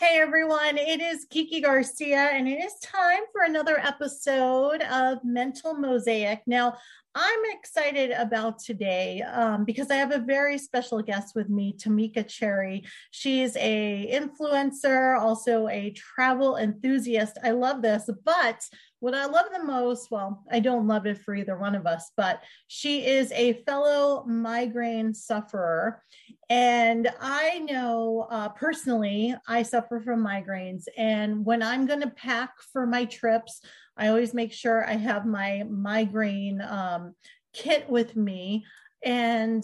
Hey everyone, it is Kiki Garcia, and it is time for another episode of Mental Mosaic. Now, I'm excited about today um, because I have a very special guest with me, Tomeka Cherry. She's a influencer, also a travel enthusiast. I love this, but what I love the most, well, I don't love it for either one of us, but she is a fellow migraine sufferer. And I know uh, personally, I suffer from migraines. And when I'm going to pack for my trips, I always make sure I have my migraine um, kit with me. And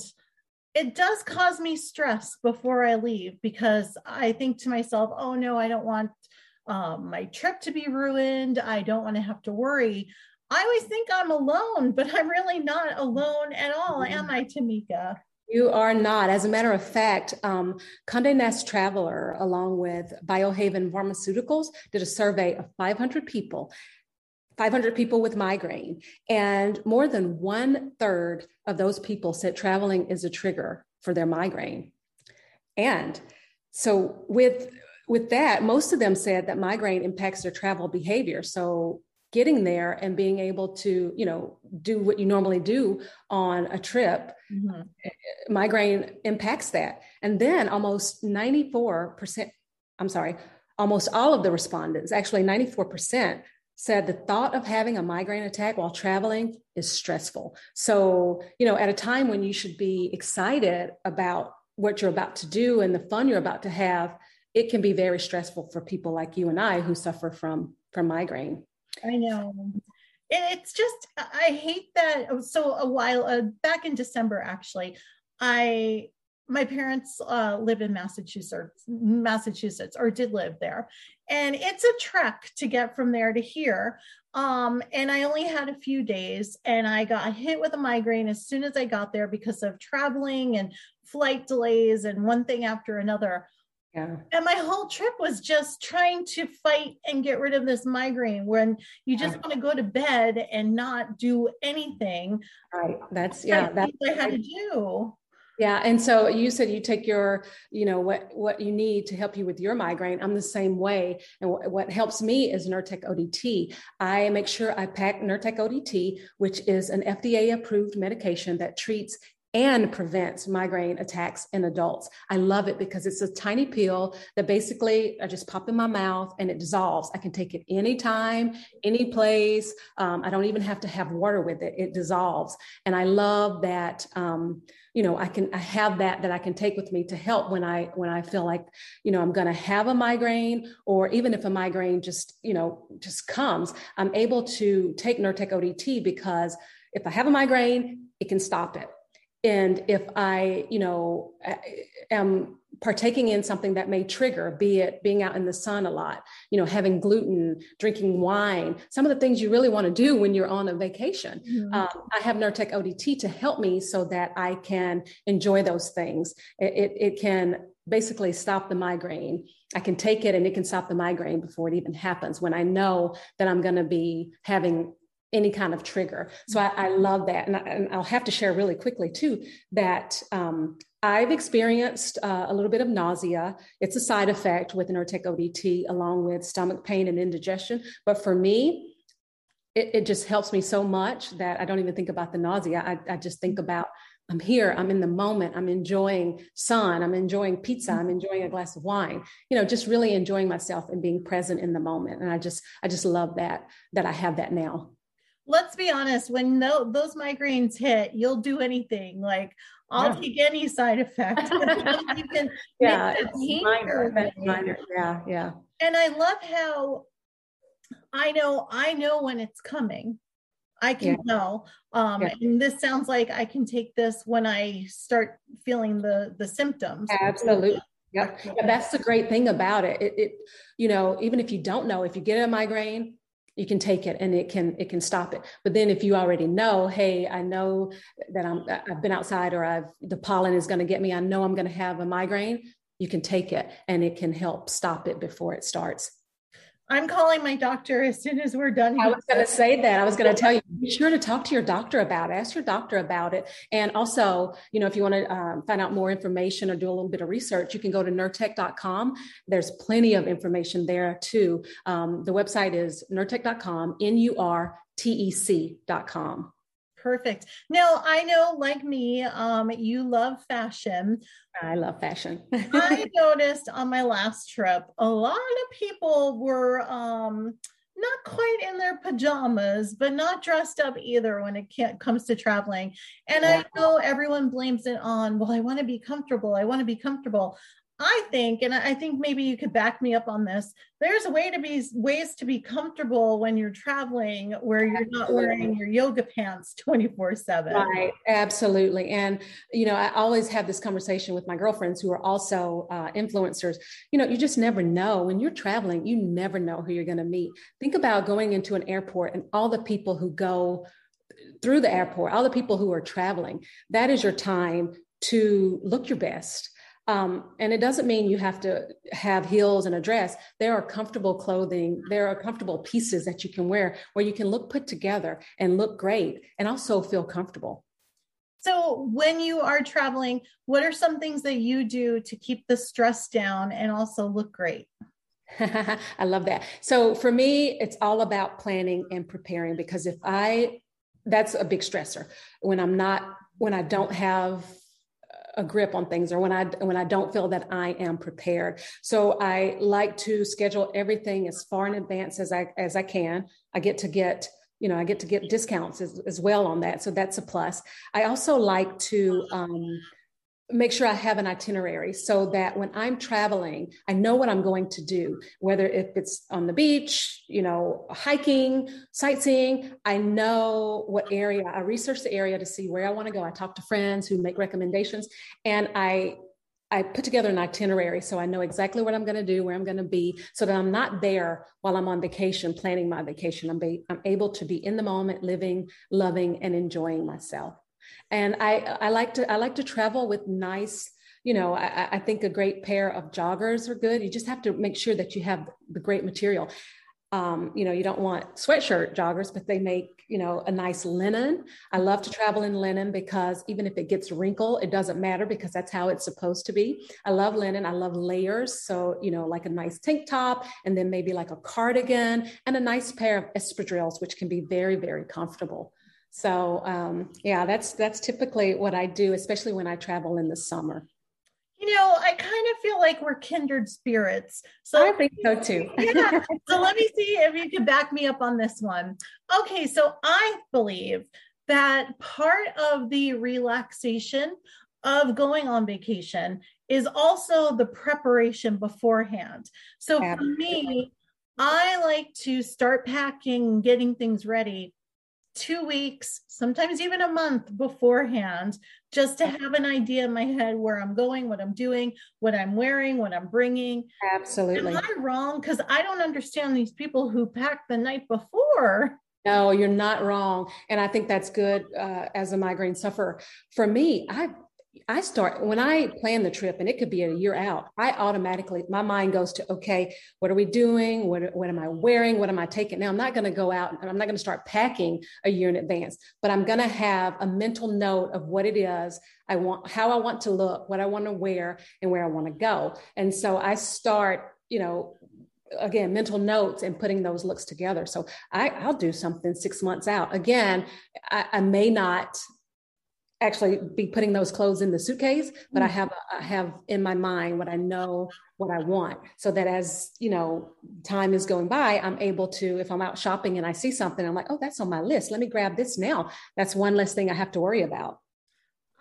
it does cause me stress before I leave because I think to myself, oh no, I don't want um, my trip to be ruined. I don't want to have to worry. I always think I'm alone, but I'm really not alone at all, am I, Tomeka? You are not. As a matter of fact, um, Condé Nast Traveler, along with Biohaven Pharmaceuticals, did a survey of 500 people, 500 people with migraine, and more than one third of those people said traveling is a trigger for their migraine. And so, with with that, most of them said that migraine impacts their travel behavior. So getting there and being able to, you know, do what you normally do on a trip, mm-hmm. migraine impacts that. And then almost 94%, I'm sorry, almost all of the respondents, actually 94%, said the thought of having a migraine attack while traveling is stressful. So, you know, at a time when you should be excited about what you're about to do and the fun you're about to have, it can be very stressful for people like you and I who suffer from from migraine. I know. It's just I hate that. So a while uh, back in December, actually, I my parents uh, live in Massachusetts, Massachusetts, or did live there, and it's a trek to get from there to here. Um, and I only had a few days, and I got hit with a migraine as soon as I got there because of traveling and flight delays and one thing after another. Yeah. And my whole trip was just trying to fight and get rid of this migraine when you just yeah. want to go to bed and not do anything. Right. That's yeah, that's what I had to do. Yeah, and so you said you take your, you know, what what you need to help you with your migraine. I'm the same way, and what, what helps me is Nurtec ODT. I make sure I pack Nurtec ODT, which is an FDA approved medication that treats and prevents migraine attacks in adults. I love it because it's a tiny pill that basically I just pop in my mouth and it dissolves. I can take it anytime, any place. Um, I don't even have to have water with it. It dissolves. And I love that. Um, you know, I can I have that that I can take with me to help when I when I feel like, you know, I'm going to have a migraine, or even if a migraine just, you know, just comes, I'm able to take Nurtec ODT because if I have a migraine, it can stop it and if i you know am partaking in something that may trigger be it being out in the sun a lot you know having gluten drinking wine some of the things you really want to do when you're on a vacation. Mm-hmm. um, i have nurtec odt to help me so that i can enjoy those things. It, it, it can basically stop the migraine. I can take it and it can stop the migraine before it even happens when i know that i'm going to be having any kind of trigger. So I, I love that. And, I, will have to share really quickly too that um, I've experienced uh, a little bit of nausea. It's a side effect with Nurtec ODT along with stomach pain and indigestion. But for me, it, it, just helps me so much that I don't even think about the nausea. I, I just think about I'm here, I'm in the moment, I'm enjoying sun, I'm enjoying pizza, I'm enjoying a glass of wine, you know, just really enjoying myself and being present in the moment. And I just, I just love that, that I have that now let's be honest, when those migraines hit, you'll do anything. Like I'll yeah. take any side effect. you can yeah, minor, minor. Yeah, yeah. And I love how I know I know when it's coming. I can yeah. tell. Um, yeah. and this sounds like I can take this when I start feeling the the symptoms. Absolutely. Yeah. That's the great thing about it. it. It, you know, even if you don't know, if you get a migraine, you can take it and it can it can stop it. But then if you already know hey i know that i'm i've been outside or i've the pollen is going to get me. I know i'm going to have a migraine. You can take it and it can help stop it before it starts I'm calling my doctor as soon as we're done. Here. I was going to say that. I was going to tell you, be sure to talk to your doctor about it. Ask your doctor about it. And also, you know, if you want to um, find out more information or do a little bit of research, you can go to nurtec.com. There's plenty of information there too. Um, the website is nurtec.com, N U R T E C.com. Perfect. Now, I know, like me, um, you love fashion. I love fashion. I noticed on my last trip, a lot of people were um, not quite in their pajamas, but not dressed up either when it comes to traveling. And wow. I know everyone blames it on, well, I want to be comfortable. I want to be comfortable. I think, and I think maybe you could back me up on this. There's a way to be ways to be comfortable when you're traveling where you're absolutely. not wearing your yoga pants 24 7. Right, absolutely. And, you know, I always have this conversation with my girlfriends who are also uh, influencers. You know, you just never know when you're traveling, you never know who you're going to meet. Think about going into an airport and all the people who go through the airport, all the people who are traveling. That is your time to look your best um, and it doesn't mean you have to have heels and a dress. There are comfortable clothing, there are comfortable pieces that you can wear where you can look put together and look great and also feel comfortable. So, when you are traveling, what are some things that you do to keep the stress down and also look great? I love that. So, for me, it's all about planning and preparing because if I, that's a big stressor when I'm not, when I don't have a grip on things or when I when I don't feel that I am prepared. So I like to schedule everything as far in advance as I as I can. I get to get you know I get to get discounts as, as well on that. So that's a plus. I also like to um, make sure I have an itinerary so that when I'm traveling, I know what I'm going to do, whether if it's on the beach, you know, hiking, sightseeing, I know what area, I research the area to see where I want to go. I talk to friends who make recommendations and I I put together an itinerary so I know exactly what I'm going to do, where I'm going to be, so that I'm not there while I'm on vacation planning my vacation. I'm, be, I'm able to be in the moment, living, loving, and enjoying myself and I I like to I like to travel with nice you know I, I think a great pair of joggers are good. You just have to make sure that you have the great material. Um, you know, you don't want sweatshirt joggers, but they make, you know, a nice linen. I love to travel in linen because even if it gets wrinkled, it doesn't matter because that's how it's supposed to be. I love linen. I love layers. So, you know, like a nice tank top and then maybe like a cardigan and a nice pair of espadrilles, which can be very, very comfortable. So um, yeah, that's that's typically what I do, especially when I travel in the summer. You know, I kind of feel like we're kindred spirits. So I think so too. yeah. So let me see if you can back me up on this one. Okay, so I believe that part of the relaxation of going on vacation is also the preparation beforehand. So for me, I like to start packing, getting things ready two weeks, sometimes even a month beforehand, just to have an idea in my head where I'm going, what I'm doing, what I'm wearing, what I'm bringing. Absolutely. Am I wrong? Because I don't understand these people who pack the night before. No, you're not wrong. And I think that's good uh, as a migraine sufferer. For me, I I start when I plan the trip, and it could be a year out. I automatically, my mind goes to, okay, what are we doing? What, what am I wearing? What am I taking? Now, I'm not going to go out and I'm not going to start packing a year in advance, but I'm going to have a mental note of what it is I want, how I want to look, what I want to wear, and where I want to go. And so I start, you know, again mental notes and putting those looks together so I, will do something six months out again I, I, may not actually be putting those clothes in the suitcase but i mm. have i have in my mind what i know what i want so that as you know time is going by i'm able to if i'm out shopping and i see something i'm like oh that's on my list let me grab this now that's one less thing i have to worry about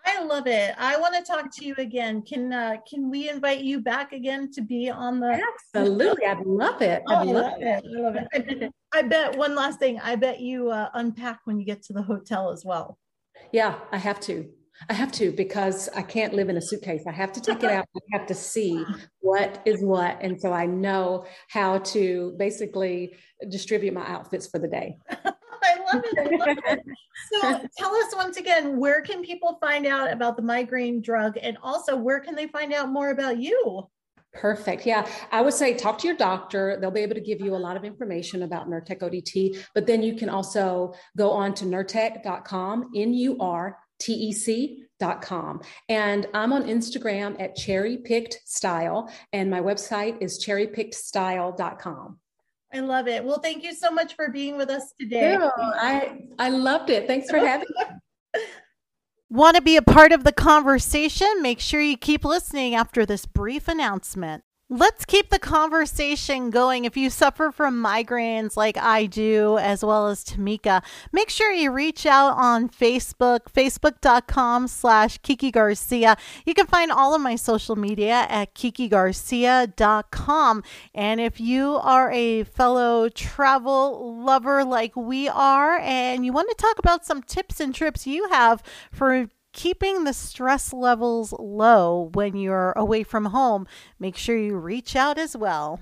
I love it. I want to talk to you again. Can uh, can we invite you back again to be on the? Absolutely, I'd love it. Oh, love, love it. it. I love it. I bet one last thing. I bet you uh, unpack when you get to the hotel as well. Yeah, I have to. I have to because I can't live in a suitcase. I have to take it out. I have to see what is what. And so I know how to basically distribute my outfits for the day. I love it. So tell us once again, where can people find out about the migraine drug? And also, where can they find out more about you? Perfect. Yeah. I would say talk to your doctor. They'll be able to give you a lot of information about Nurtec ODT, but then you can also go on to nurtec.com, N U R T E C.com. And I'm on Instagram at cherry picked style, and my website is cherrypickedstyle.com. I love it. Well, thank you so much for being with us today. Yeah, I, I loved it. Thanks for having me. Want to be a part of the conversation? Make sure you keep listening after this brief announcement. Let's keep the conversation going. If you suffer from migraines like I do, as well as Tomeka, make sure you reach out on Facebook, facebook.com slash Kiki Garcia. You can find all of my social media at kikigarcia.com. And if you are a fellow travel lover like we are, and you want to talk about some tips and trips you have for keeping the stress levels low when you're away from home, make sure you reach out as well.